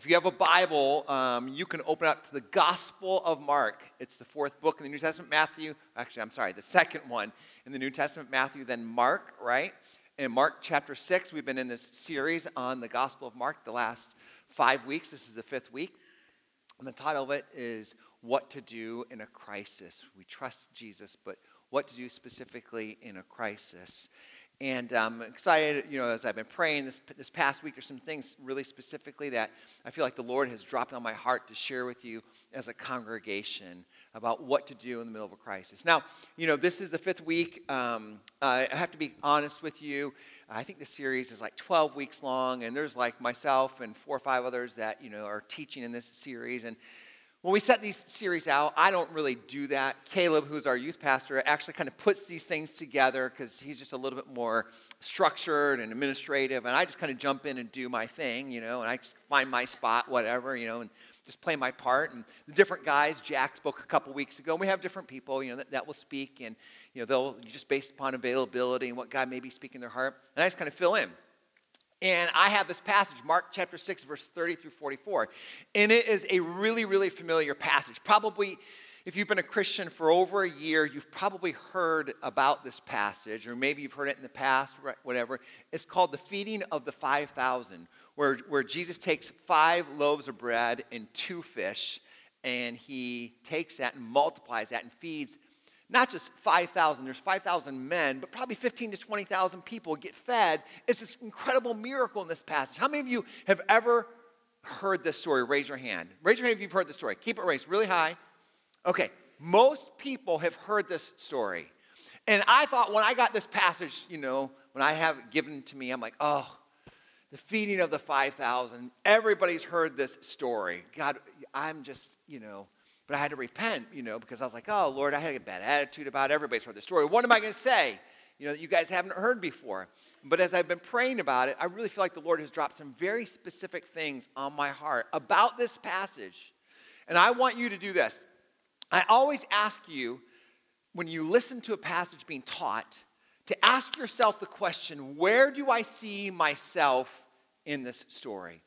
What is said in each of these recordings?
If you have a Bible, um, you can open up to the Gospel of Mark. It's the fourth book in the New Testament, Matthew. Actually, I'm sorry, the second one in the New Testament, Matthew, then Mark, right? In Mark chapter 6, we've been in this series on the Gospel of Mark the last five weeks. This is the fifth week. And the title of it is What to Do in a Crisis. We trust Jesus, but what to do specifically in a crisis. And I'm excited, you know, as I've been praying this, this past week, there's some things really specifically that I feel like the Lord has dropped on my heart to share with you as a congregation about what to do in the middle of a crisis. Now, you know, this is the fifth week. Um, I have to be honest with you. I think the series is like 12 weeks long, and there's like myself and four or five others that, you know, are teaching in this series. And when we set these series out, I don't really do that. Caleb, who's our youth pastor, actually kind of puts these things together because he's just a little bit more structured and administrative, and I just kind of jump in and do my thing, you know, and I find my spot, whatever, you know, and just play my part. And the different guys, Jack spoke a couple weeks ago, and we have different people, you know, that, that will speak, and, you know, they'll just based upon availability and what God may be speaking their heart, and I just kind of fill in. And I have this passage, Mark chapter 6, verse 30 through 44. And it is a really, really familiar passage. Probably, if you've been a Christian for over a year, you've probably heard about this passage, or maybe you've heard it in the past, whatever. It's called the feeding of the 5,000, where, where Jesus takes five loaves of bread and two fish, and he takes that and multiplies that and feeds not just 5,000, there's 5,000 men, but probably 15 to 20,000 people get fed. It's this incredible miracle in this passage. How many of you have ever heard this story? Raise your hand. Raise your hand if you've heard this story. Keep it raised really high. Okay, most people have heard this story. And I thought when I got this passage, you know, when I have it given to me, I'm like, oh, the feeding of the 5,000. Everybody's heard this story. God, I'm just, you know, but I had to repent, you know, because I was like, oh, Lord, I had a bad attitude about it. Everybody's heard the story. What am I going to say, you know, that you guys haven't heard before? But as I've been praying about it, I really feel like the Lord has dropped some very specific things on my heart about this passage. And I want you to do this. I always ask you, when you listen to a passage being taught, to ask yourself the question where do I see myself in this story?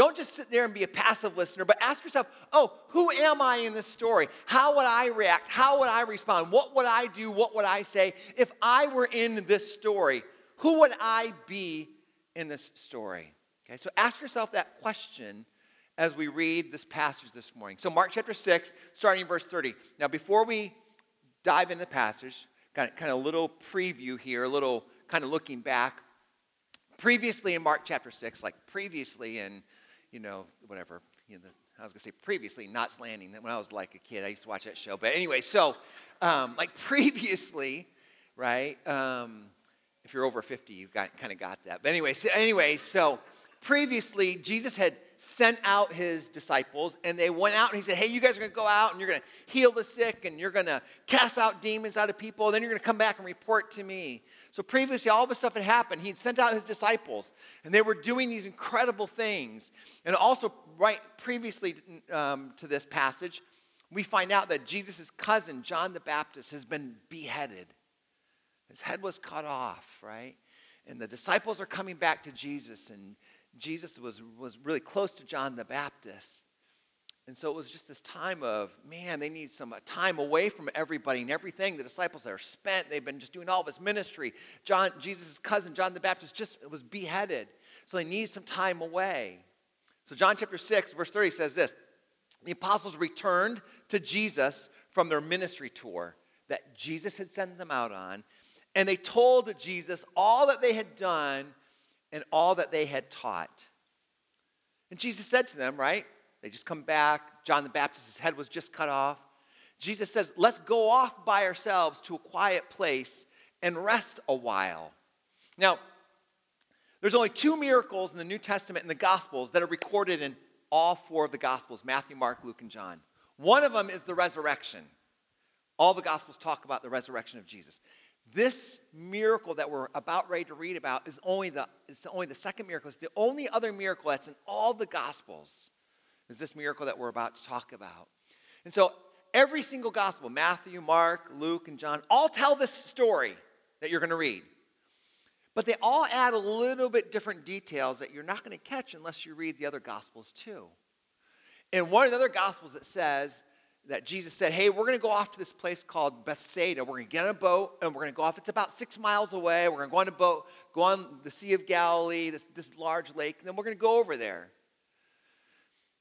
Don't just sit there and be a passive listener, but ask yourself, oh, who am I in this story? How would I react? How would I respond? What would I do? What would I say? If I were in this story, who would I be in this story? Okay, so ask yourself that question as we read this passage this morning. So, Mark chapter 6, starting in verse 30. Now, before we dive into the passage, kind of, kind of a little preview here, a little kind of looking back. Previously in Mark chapter 6, like previously in you know, whatever. You know, I was to say previously, Knots Landing. When I was like a kid, I used to watch that show. But anyway, so um, like previously, right? Um, if you're over 50, you got kind of got that. But anyway, so, anyway, so previously, Jesus had sent out his disciples and they went out and he said, Hey, you guys are going to go out and you're going to heal the sick and you're going to cast out demons out of people. And then you're going to come back and report to me. So previously, all this stuff had happened. He'd sent out his disciples and they were doing these incredible things. And also, right previously um, to this passage, we find out that Jesus' cousin, John the Baptist, has been beheaded. His head was cut off, right? And the disciples are coming back to Jesus and Jesus was, was really close to John the Baptist. And so it was just this time of, man, they need some time away from everybody and everything. The disciples are spent. They've been just doing all this ministry. John, Jesus' cousin, John the Baptist, just was beheaded. So they need some time away. So John chapter 6, verse 30 says this The apostles returned to Jesus from their ministry tour that Jesus had sent them out on, and they told Jesus all that they had done and all that they had taught. And Jesus said to them, right? They just come back. John the Baptist's head was just cut off. Jesus says, Let's go off by ourselves to a quiet place and rest a while. Now, there's only two miracles in the New Testament and the Gospels that are recorded in all four of the Gospels Matthew, Mark, Luke, and John. One of them is the resurrection. All the Gospels talk about the resurrection of Jesus. This miracle that we're about ready to read about is only the, it's only the second miracle. It's the only other miracle that's in all the Gospels is this miracle that we're about to talk about. And so every single gospel, Matthew, Mark, Luke, and John, all tell this story that you're going to read. But they all add a little bit different details that you're not going to catch unless you read the other Gospels too. In one of the other Gospels, it says that Jesus said, Hey, we're going to go off to this place called Bethsaida. We're going to get on a boat and we're going to go off. It's about six miles away. We're going to go on a boat, go on the Sea of Galilee, this, this large lake, and then we're going to go over there.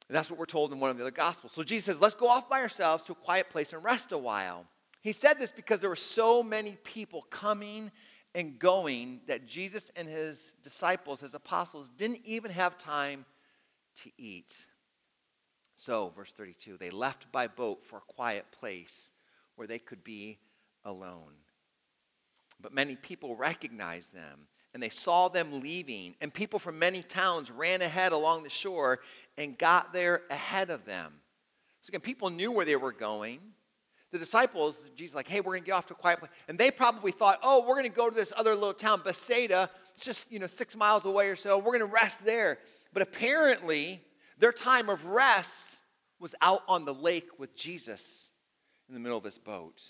And that's what we're told in one of the other Gospels. So Jesus says, Let's go off by ourselves to a quiet place and rest a while. He said this because there were so many people coming and going that Jesus and his disciples, his apostles, didn't even have time to eat. So, verse 32, they left by boat for a quiet place where they could be alone. But many people recognized them and they saw them leaving, and people from many towns ran ahead along the shore and got there ahead of them. So, again, people knew where they were going the disciples, Jesus like, hey, we're going to get off to a quiet place. And they probably thought, oh, we're going to go to this other little town, Bethsaida. It's just, you know, six miles away or so. We're going to rest there. But apparently, their time of rest was out on the lake with Jesus in the middle of this boat.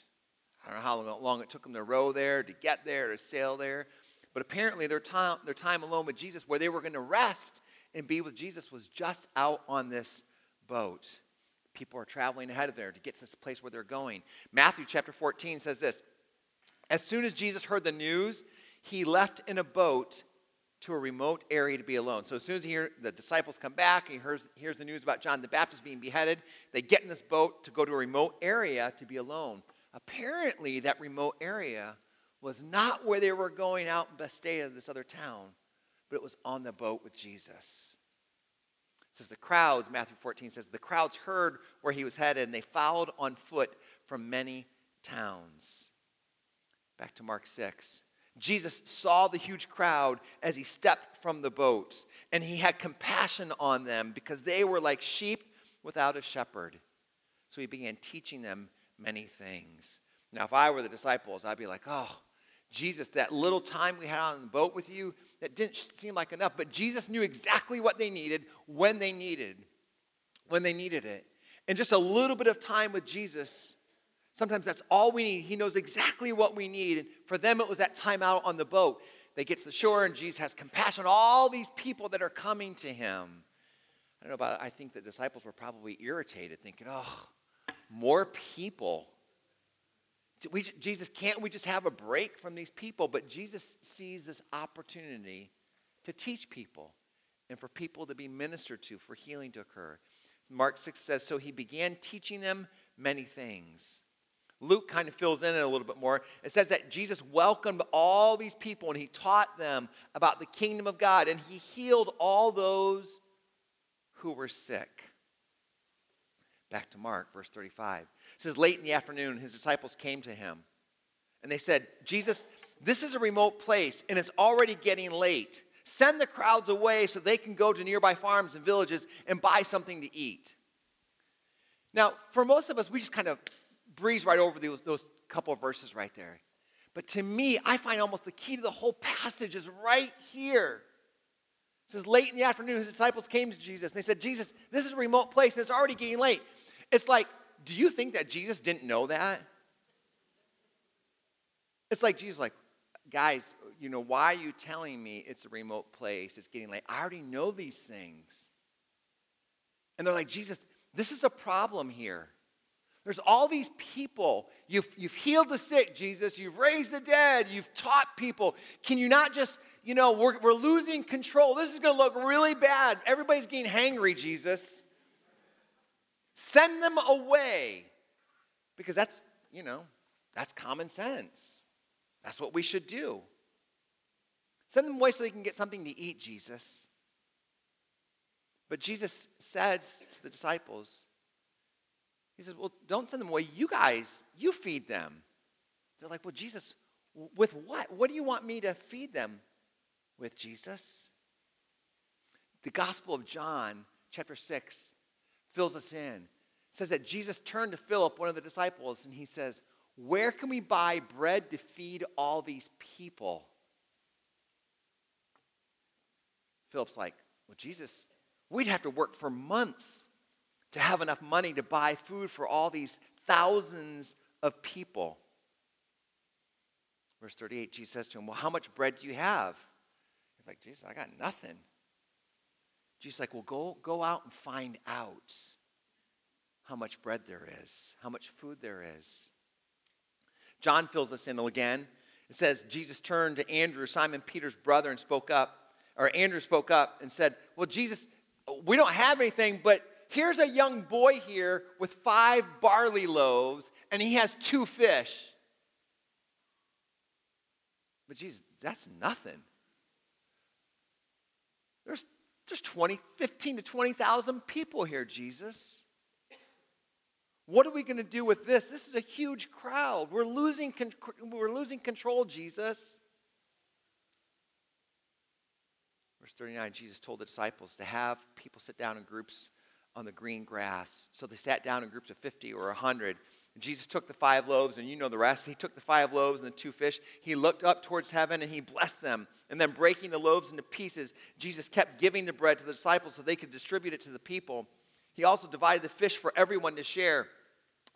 I don't know how long it took them to row there, to get there, to sail there. But apparently, their time, their time alone with Jesus, where they were going to rest and be with Jesus, was just out on this boat people are traveling ahead of there to get to this place where they're going. Matthew chapter 14 says this As soon as Jesus heard the news, he left in a boat to a remote area to be alone. So as soon as he hear, the disciples come back and he hears, hears the news about John the Baptist being beheaded, they get in this boat to go to a remote area to be alone. Apparently, that remote area was not where they were going out in Bethsaida, this other town, but it was on the boat with Jesus says the crowds, Matthew 14 says, the crowds heard where he was headed and they followed on foot from many towns. Back to Mark 6. Jesus saw the huge crowd as he stepped from the boat, and he had compassion on them because they were like sheep without a shepherd. So he began teaching them many things. Now, if I were the disciples, I'd be like, oh, Jesus, that little time we had on the boat with you, that didn't seem like enough, but Jesus knew exactly what they needed when they needed, when they needed it. And just a little bit of time with Jesus, sometimes that's all we need. He knows exactly what we need. And for them, it was that time out on the boat. They get to the shore, and Jesus has compassion on all these people that are coming to him. I don't know about I think the disciples were probably irritated, thinking, oh, more people we, Jesus, can't we just have a break from these people? But Jesus sees this opportunity to teach people and for people to be ministered to, for healing to occur. Mark 6 says, So he began teaching them many things. Luke kind of fills in it a little bit more. It says that Jesus welcomed all these people and he taught them about the kingdom of God and he healed all those who were sick. Back to Mark, verse 35. It says, Late in the afternoon, his disciples came to him. And they said, Jesus, this is a remote place, and it's already getting late. Send the crowds away so they can go to nearby farms and villages and buy something to eat. Now, for most of us, we just kind of breeze right over those, those couple of verses right there. But to me, I find almost the key to the whole passage is right here. It says, late in the afternoon, his disciples came to Jesus and they said, Jesus, this is a remote place and it's already getting late. It's like, do you think that Jesus didn't know that? It's like Jesus, like, guys, you know, why are you telling me it's a remote place? It's getting late. I already know these things. And they're like, Jesus, this is a problem here. There's all these people. You've, you've healed the sick, Jesus. You've raised the dead. You've taught people. Can you not just, you know, we're, we're losing control. This is going to look really bad. Everybody's getting hangry, Jesus. Send them away. Because that's, you know, that's common sense. That's what we should do. Send them away so they can get something to eat, Jesus. But Jesus says to the disciples, He says, Well, don't send them away. You guys, you feed them. They're like, Well, Jesus, with what? What do you want me to feed them with, Jesus? The Gospel of John, chapter 6, fills us in. It says that Jesus turned to Philip, one of the disciples, and he says, Where can we buy bread to feed all these people? Philip's like, Well, Jesus, we'd have to work for months to have enough money to buy food for all these thousands of people. Verse 38, Jesus says to him, Well, how much bread do you have? He's like, Jesus, I got nothing. Jesus like, well, go, go out and find out how much bread there is, how much food there is. John fills us in again. It says, Jesus turned to Andrew, Simon Peter's brother, and spoke up, or Andrew spoke up and said, Well, Jesus, we don't have anything, but here's a young boy here with five barley loaves, and he has two fish. But Jesus, that's nothing. There's, there's 20, 15 to 20,000 people here, Jesus. What are we going to do with this? This is a huge crowd. We're losing, we're losing control, Jesus. Verse 39 Jesus told the disciples to have people sit down in groups on the green grass. So they sat down in groups of 50 or 100. And Jesus took the five loaves, and you know the rest. He took the five loaves and the two fish. He looked up towards heaven and he blessed them. And then, breaking the loaves into pieces, Jesus kept giving the bread to the disciples so they could distribute it to the people. He also divided the fish for everyone to share.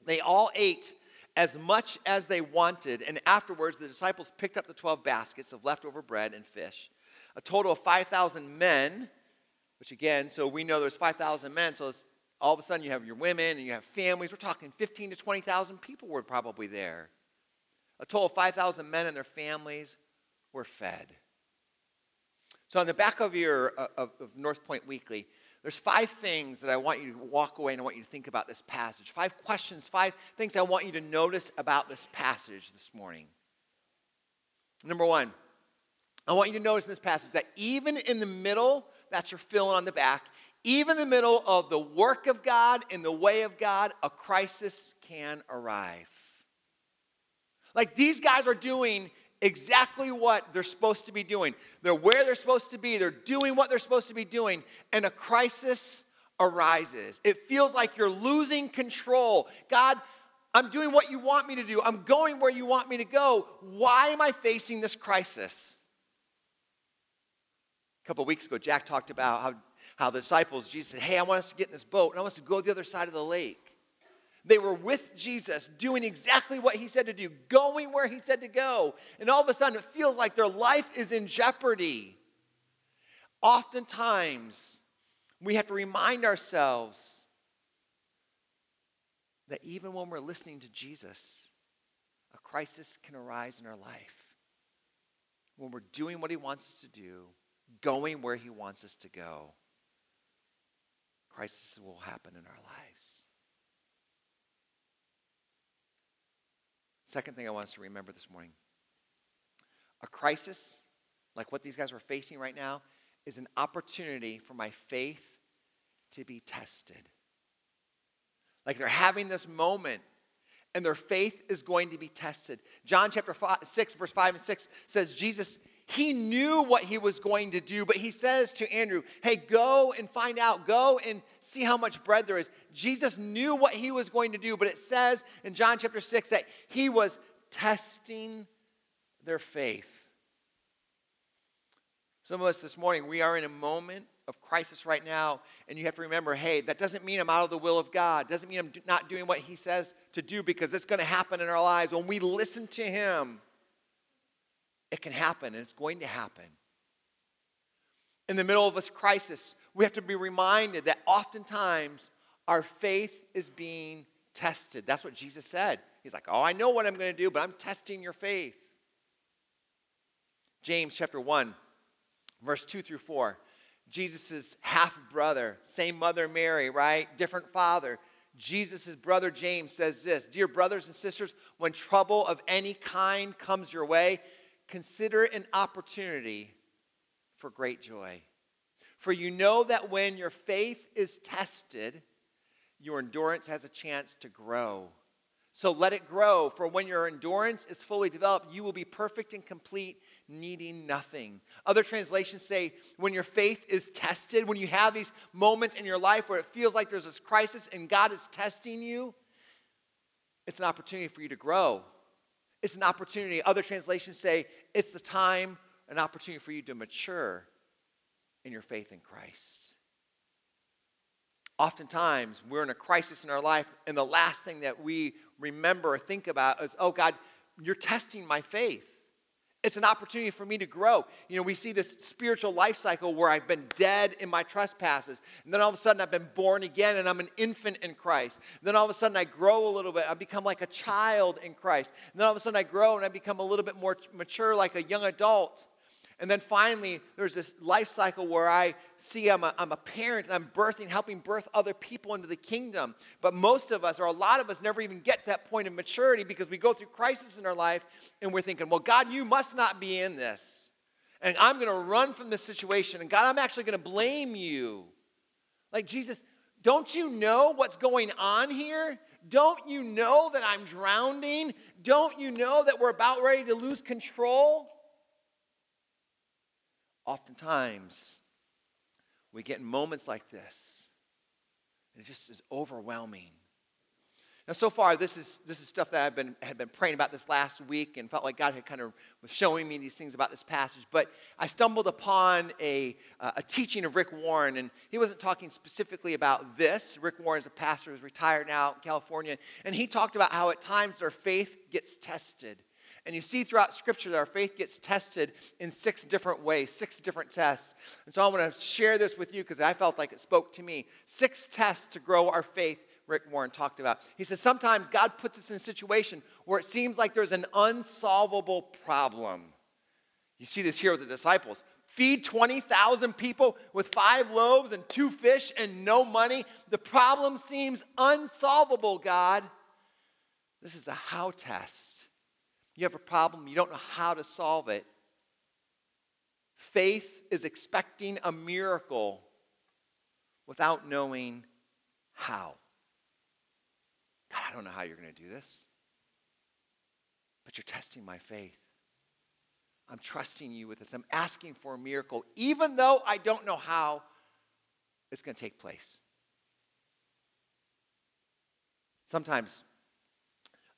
They all ate as much as they wanted, and afterwards the disciples picked up the 12 baskets of leftover bread and fish. A total of 5,000 men, which again, so we know there's 5,000 men, so all of a sudden you have your women and you have families. We're talking 15 to 20,000 people were probably there. A total of 5,000 men and their families were fed. So on the back of your uh, of, of North Point Weekly, there's five things that I want you to walk away and I want you to think about this passage. Five questions, five things I want you to notice about this passage this morning. Number one, I want you to notice in this passage that even in the middle, that's your fill on the back, even in the middle of the work of God, in the way of God, a crisis can arrive. Like these guys are doing exactly what they're supposed to be doing. They're where they're supposed to be, they're doing what they're supposed to be doing, and a crisis arises. It feels like you're losing control. God, I'm doing what you want me to do, I'm going where you want me to go. Why am I facing this crisis? A couple weeks ago, Jack talked about how, how the disciples, Jesus said, Hey, I want us to get in this boat, and I want us to go to the other side of the lake. They were with Jesus, doing exactly what he said to do, going where he said to go. And all of a sudden, it feels like their life is in jeopardy. Oftentimes, we have to remind ourselves that even when we're listening to Jesus, a crisis can arise in our life. When we're doing what he wants us to do, going where he wants us to go, crisis will happen in our lives. Second thing I want us to remember this morning a crisis, like what these guys were facing right now, is an opportunity for my faith to be tested. Like they're having this moment and their faith is going to be tested. John chapter five, 6, verse 5 and 6 says, Jesus, he knew what he was going to do, but he says to Andrew, Hey, go and find out. Go and see how much bread there is. Jesus knew what he was going to do, but it says in John chapter 6 that he was testing their faith. Some of us this morning, we are in a moment of crisis right now, and you have to remember hey, that doesn't mean I'm out of the will of God. Doesn't mean I'm not doing what he says to do because it's going to happen in our lives when we listen to him. It can happen, and it's going to happen. In the middle of this crisis, we have to be reminded that oftentimes our faith is being tested. That's what Jesus said. He's like, Oh, I know what I'm going to do, but I'm testing your faith. James chapter 1, verse 2 through 4. Jesus' half brother, same mother Mary, right? Different father. Jesus' brother James says this Dear brothers and sisters, when trouble of any kind comes your way, consider an opportunity for great joy. For you know that when your faith is tested, your endurance has a chance to grow. So let it grow, for when your endurance is fully developed, you will be perfect and complete, needing nothing. Other translations say, when your faith is tested, when you have these moments in your life where it feels like there's this crisis and God is testing you, it's an opportunity for you to grow. It's an opportunity. Other translations say it's the time, an opportunity for you to mature in your faith in Christ. Oftentimes, we're in a crisis in our life, and the last thing that we remember or think about is, oh, God, you're testing my faith. It's an opportunity for me to grow. You know, we see this spiritual life cycle where I've been dead in my trespasses. And then all of a sudden I've been born again and I'm an infant in Christ. And then all of a sudden I grow a little bit. I become like a child in Christ. And then all of a sudden I grow and I become a little bit more mature like a young adult. And then finally, there's this life cycle where I see I'm a, I'm a parent and I'm birthing, helping birth other people into the kingdom. But most of us, or a lot of us, never even get to that point of maturity because we go through crisis in our life and we're thinking, well, God, you must not be in this. And I'm going to run from this situation. And God, I'm actually going to blame you. Like, Jesus, don't you know what's going on here? Don't you know that I'm drowning? Don't you know that we're about ready to lose control? Oftentimes, we get moments like this, and it just is overwhelming. Now, so far, this is, this is stuff that I've been, had been praying about this last week and felt like God had kind of was showing me these things about this passage. But I stumbled upon a, uh, a teaching of Rick Warren, and he wasn't talking specifically about this. Rick Warren is a pastor who's retired now in California, and he talked about how at times our faith gets tested. And you see throughout Scripture that our faith gets tested in six different ways, six different tests. And so I want to share this with you because I felt like it spoke to me. Six tests to grow our faith, Rick Warren talked about. He said sometimes God puts us in a situation where it seems like there's an unsolvable problem. You see this here with the disciples. Feed 20,000 people with five loaves and two fish and no money. The problem seems unsolvable, God. This is a how test. You have a problem, you don't know how to solve it. Faith is expecting a miracle without knowing how. God, I don't know how you're going to do this, but you're testing my faith. I'm trusting you with this. I'm asking for a miracle, even though I don't know how it's going to take place. Sometimes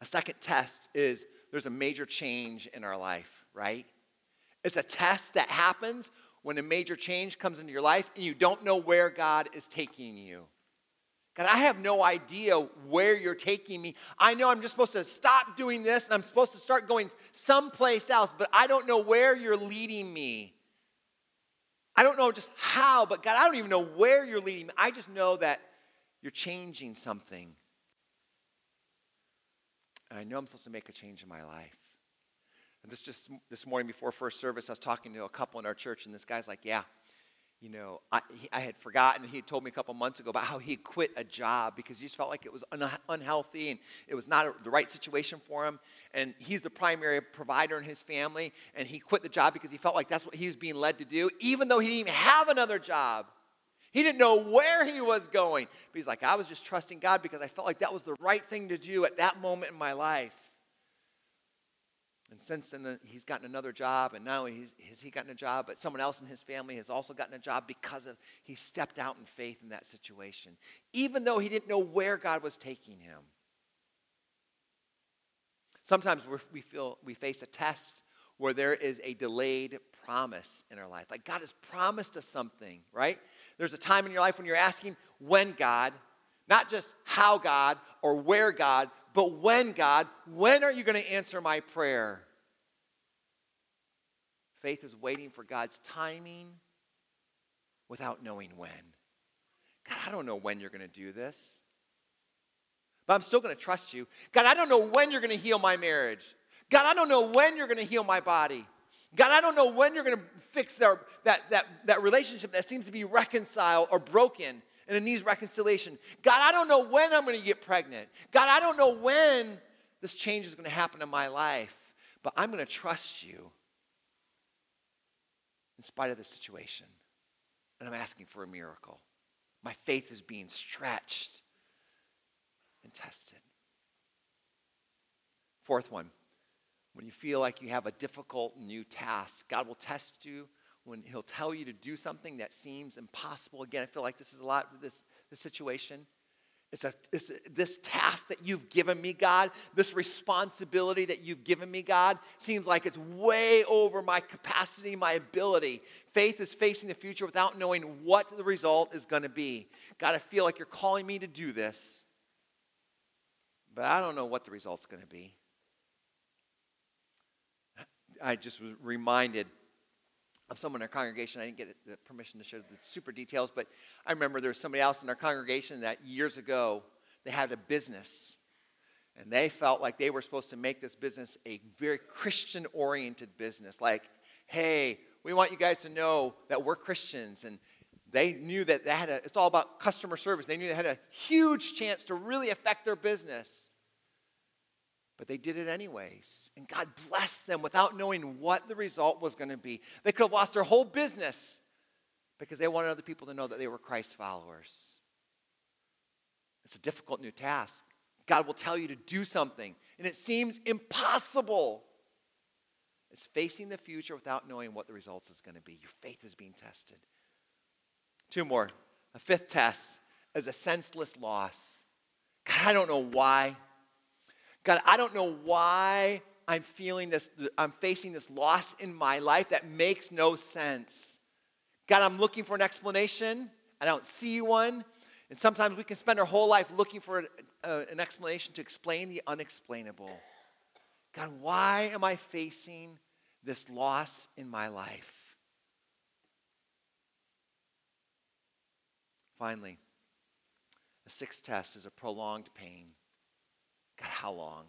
a second test is there's a major change in our life, right? It's a test that happens when a major change comes into your life and you don't know where God is taking you. God, I have no idea where you're taking me. I know I'm just supposed to stop doing this and I'm supposed to start going someplace else, but I don't know where you're leading me. I don't know just how, but God, I don't even know where you're leading me. I just know that you're changing something. And I know I'm supposed to make a change in my life. And this just this morning before first service, I was talking to a couple in our church, and this guy's like, Yeah, you know, I, he, I had forgotten. He had told me a couple months ago about how he quit a job because he just felt like it was un- unhealthy and it was not a, the right situation for him. And he's the primary provider in his family, and he quit the job because he felt like that's what he was being led to do, even though he didn't even have another job. He didn't know where he was going. But he's like, I was just trusting God because I felt like that was the right thing to do at that moment in my life. And since then, he's gotten another job, and now he's, has he gotten a job, but someone else in his family has also gotten a job because of he stepped out in faith in that situation, even though he didn't know where God was taking him. Sometimes we feel we face a test where there is a delayed promise in our life. Like God has promised us something, right? There's a time in your life when you're asking, when God, not just how God or where God, but when God, when are you going to answer my prayer? Faith is waiting for God's timing without knowing when. God, I don't know when you're going to do this, but I'm still going to trust you. God, I don't know when you're going to heal my marriage. God, I don't know when you're going to heal my body. God, I don't know when you're going to fix their, that, that, that relationship that seems to be reconciled or broken and it needs reconciliation. God, I don't know when I'm going to get pregnant. God, I don't know when this change is going to happen in my life, but I'm going to trust you in spite of the situation. And I'm asking for a miracle. My faith is being stretched and tested. Fourth one when you feel like you have a difficult new task. God will test you when He'll tell you to do something that seems impossible. Again, I feel like this is a lot this, this situation. It's, a, it's a, this task that you've given me, God, this responsibility that you've given me, God, seems like it's way over my capacity, my ability. Faith is facing the future without knowing what the result is going to be. God, I feel like you're calling me to do this, but I don't know what the result's going to be. I just was reminded of someone in our congregation. I didn't get the permission to share the super details, but I remember there was somebody else in our congregation that years ago they had a business. And they felt like they were supposed to make this business a very Christian oriented business. Like, hey, we want you guys to know that we're Christians. And they knew that they had a, it's all about customer service. They knew they had a huge chance to really affect their business. But they did it anyways. And God blessed them without knowing what the result was going to be. They could have lost their whole business because they wanted other people to know that they were Christ followers. It's a difficult new task. God will tell you to do something, and it seems impossible. It's facing the future without knowing what the results is going to be. Your faith is being tested. Two more. A fifth test is a senseless loss. God, I don't know why. God, I don't know why I'm feeling this, I'm facing this loss in my life that makes no sense. God, I'm looking for an explanation. I don't see one. And sometimes we can spend our whole life looking for a, a, an explanation to explain the unexplainable. God, why am I facing this loss in my life? Finally, the sixth test is a prolonged pain. God, how long?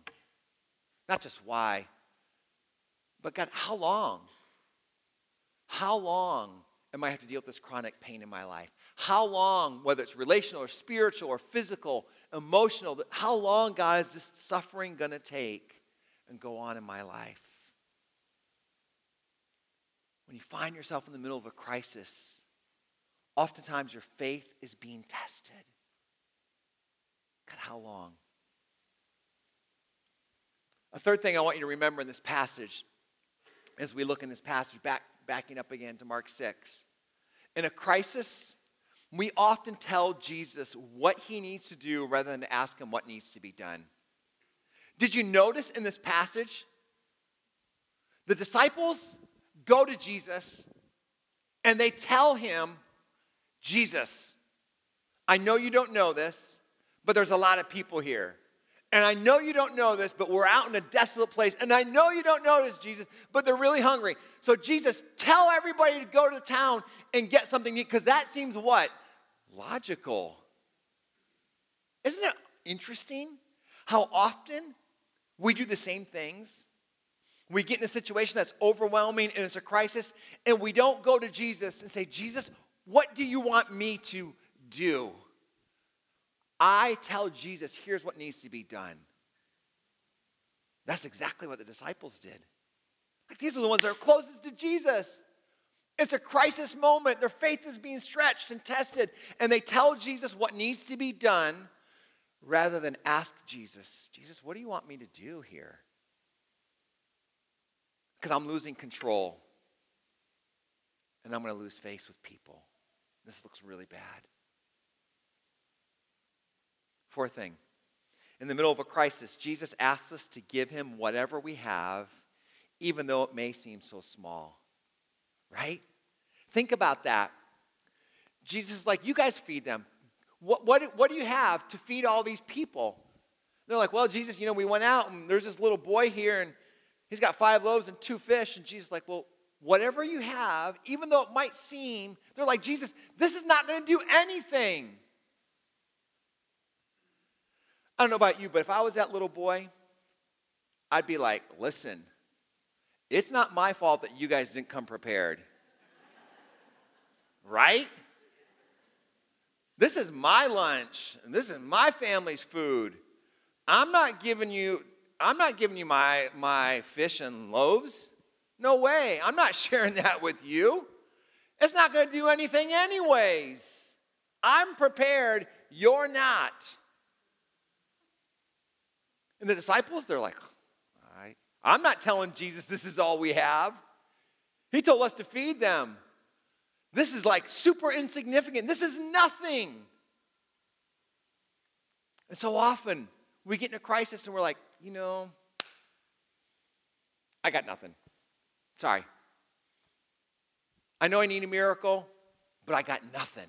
Not just why, but God, how long? How long am I have to deal with this chronic pain in my life? How long, whether it's relational or spiritual or physical, emotional, how long, God, is this suffering going to take and go on in my life? When you find yourself in the middle of a crisis, oftentimes your faith is being tested. God, how long? A third thing I want you to remember in this passage, as we look in this passage, back, backing up again to Mark 6. In a crisis, we often tell Jesus what he needs to do rather than ask him what needs to be done. Did you notice in this passage? The disciples go to Jesus and they tell him, Jesus, I know you don't know this, but there's a lot of people here. And I know you don't know this, but we're out in a desolate place. And I know you don't know this, Jesus, but they're really hungry. So, Jesus, tell everybody to go to the town and get something to eat, because that seems what? Logical. Isn't it interesting how often we do the same things? We get in a situation that's overwhelming and it's a crisis, and we don't go to Jesus and say, Jesus, what do you want me to do? I tell Jesus, here's what needs to be done. That's exactly what the disciples did. Like these are the ones that are closest to Jesus. It's a crisis moment. Their faith is being stretched and tested, and they tell Jesus what needs to be done rather than ask Jesus, Jesus, what do you want me to do here? Because I'm losing control and I'm going to lose face with people. This looks really bad. Fourth thing, in the middle of a crisis, Jesus asks us to give him whatever we have, even though it may seem so small. Right? Think about that. Jesus is like, You guys feed them. What, what, what do you have to feed all these people? They're like, Well, Jesus, you know, we went out and there's this little boy here and he's got five loaves and two fish. And Jesus is like, Well, whatever you have, even though it might seem, they're like, Jesus, this is not going to do anything. I don't know about you, but if I was that little boy, I'd be like, listen, it's not my fault that you guys didn't come prepared. right? This is my lunch, and this is my family's food. I'm not giving you, I'm not giving you my, my fish and loaves. No way. I'm not sharing that with you. It's not going to do anything, anyways. I'm prepared. You're not. And the disciples, they're like, all right. I'm not telling Jesus this is all we have. He told us to feed them. This is like super insignificant. This is nothing. And so often we get in a crisis and we're like, you know, I got nothing. Sorry. I know I need a miracle, but I got nothing.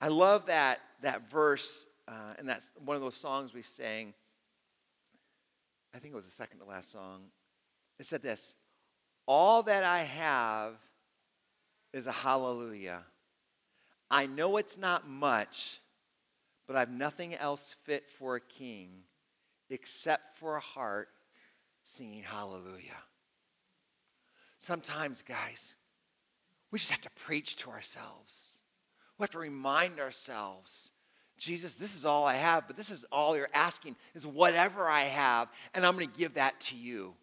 I love that, that verse, uh, and that's one of those songs we sang I think it was the second to last song. It said this All that I have is a hallelujah. I know it's not much, but I've nothing else fit for a king except for a heart singing hallelujah. Sometimes, guys, we just have to preach to ourselves. We have to remind ourselves Jesus, this is all I have, but this is all you're asking is whatever I have, and I'm going to give that to you.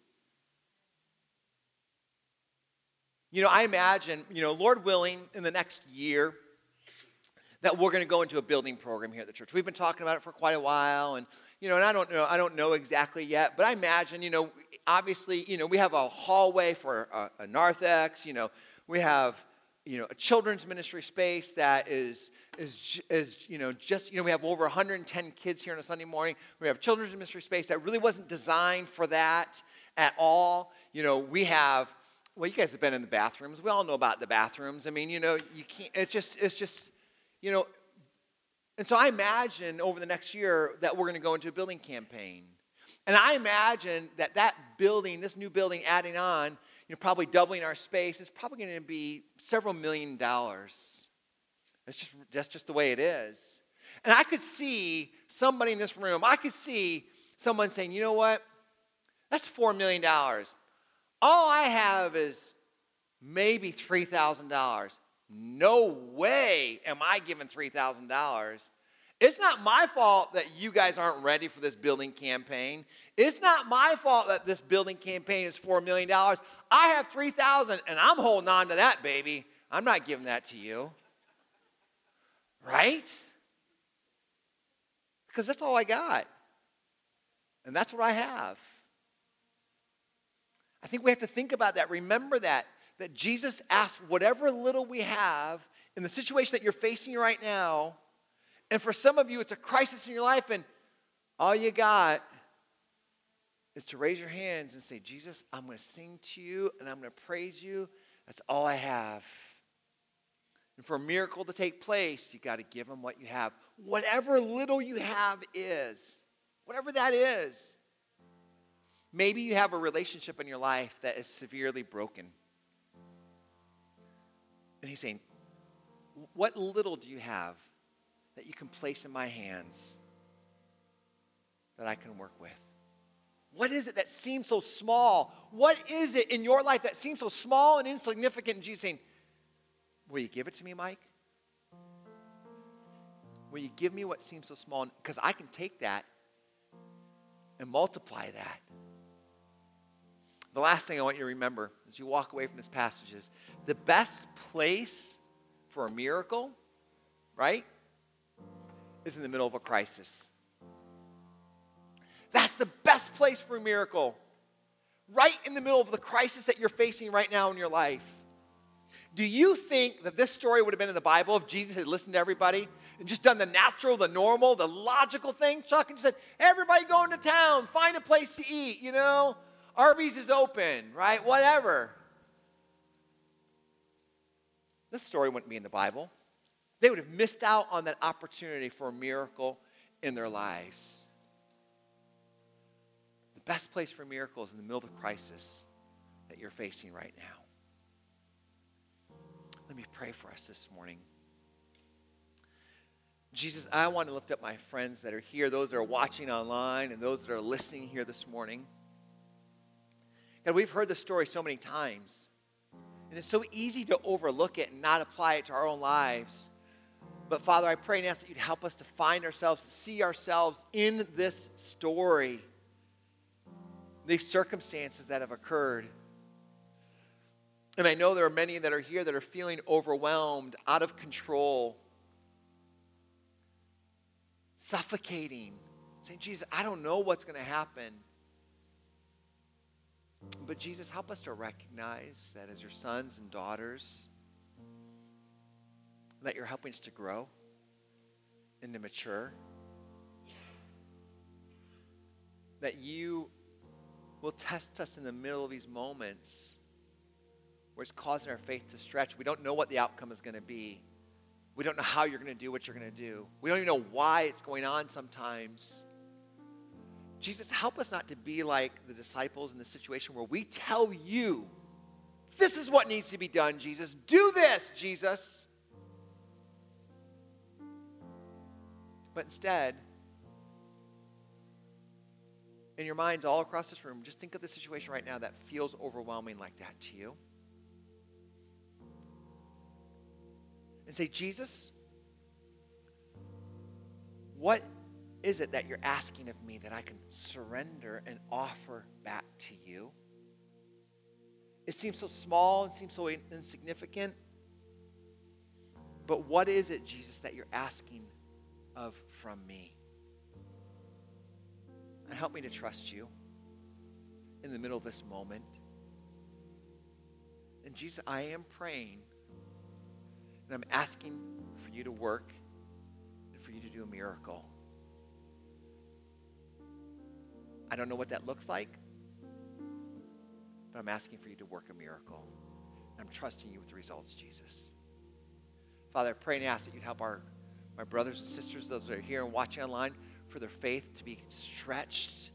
You know, I imagine, you know, Lord willing, in the next year, that we're going to go into a building program here at the church. We've been talking about it for quite a while, and you know, and I don't know, I don't know exactly yet, but I imagine, you know, obviously, you know, we have a hallway for a, a narthex, you know, we have, you know, a children's ministry space that is, is, is, you know, just, you know, we have over 110 kids here on a Sunday morning. We have children's ministry space that really wasn't designed for that at all. You know, we have, well, you guys have been in the bathrooms. We all know about the bathrooms. I mean, you know, you can't, it's just, it's just, you know, and so I imagine over the next year that we're going to go into a building campaign. And I imagine that that building, this new building adding on, you know, probably doubling our space, it's probably going to be several million dollars. That's just, that's just the way it is. And I could see somebody in this room, I could see someone saying, you know what? That's $4 million. All I have is maybe $3,000. No way am I giving $3,000. It's not my fault that you guys aren't ready for this building campaign. It's not my fault that this building campaign is $4 million. I have 3000 and I'm holding on to that, baby. I'm not giving that to you. Right? Because that's all I got. And that's what I have. I think we have to think about that. Remember that that Jesus asked whatever little we have in the situation that you're facing right now. And for some of you, it's a crisis in your life, and all you got is to raise your hands and say, Jesus, I'm going to sing to you and I'm going to praise you. That's all I have. And for a miracle to take place, you got to give him what you have. Whatever little you have is, whatever that is. Maybe you have a relationship in your life that is severely broken. And he's saying, What little do you have that you can place in my hands that I can work with? What is it that seems so small? What is it in your life that seems so small and insignificant? And Jesus saying, Will you give it to me, Mike? Will you give me what seems so small? Because I can take that and multiply that. The last thing I want you to remember as you walk away from this passage is the best place for a miracle, right, is in the middle of a crisis. That's the best place for a miracle. Right in the middle of the crisis that you're facing right now in your life. Do you think that this story would have been in the Bible if Jesus had listened to everybody and just done the natural, the normal, the logical thing? Chuck and just said, everybody go into town, find a place to eat, you know? Arby's is open, right? Whatever. This story wouldn't be in the Bible. They would have missed out on that opportunity for a miracle in their lives. The best place for miracles in the middle of the crisis that you're facing right now. Let me pray for us this morning. Jesus, I want to lift up my friends that are here, those that are watching online, and those that are listening here this morning. God, we've heard the story so many times. And it's so easy to overlook it and not apply it to our own lives. But Father, I pray and ask that you'd help us to find ourselves, to see ourselves in this story, these circumstances that have occurred. And I know there are many that are here that are feeling overwhelmed, out of control, suffocating, saying, Jesus, I don't know what's going to happen. But Jesus, help us to recognize that as your sons and daughters, that you're helping us to grow and to mature. That you will test us in the middle of these moments where it's causing our faith to stretch. We don't know what the outcome is going to be. We don't know how you're going to do what you're going to do. We don't even know why it's going on sometimes. Jesus, help us not to be like the disciples in the situation where we tell you, this is what needs to be done, Jesus. Do this, Jesus. But instead, in your minds all across this room, just think of the situation right now that feels overwhelming like that to you. And say, Jesus, what is it that you're asking of me that I can surrender and offer back to you? It seems so small, it seems so insignificant. But what is it, Jesus, that you're asking of from me? And help me to trust you in the middle of this moment. And Jesus, I am praying and I'm asking for you to work and for you to do a miracle. I don't know what that looks like, but I'm asking for you to work a miracle. I'm trusting you with the results, Jesus. Father, I pray and ask that you'd help our my brothers and sisters, those that are here and watching online, for their faith to be stretched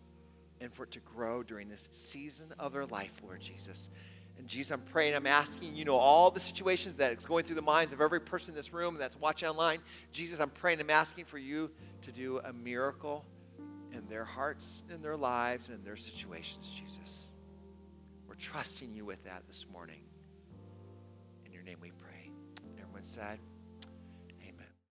and for it to grow during this season of their life, Lord Jesus. And Jesus, I'm praying, I'm asking, you know, all the situations that is going through the minds of every person in this room that's watching online. Jesus, I'm praying, I'm asking for you to do a miracle in their hearts, in their lives, and in their situations, Jesus. We're trusting you with that this morning. In your name we pray. Everyone said,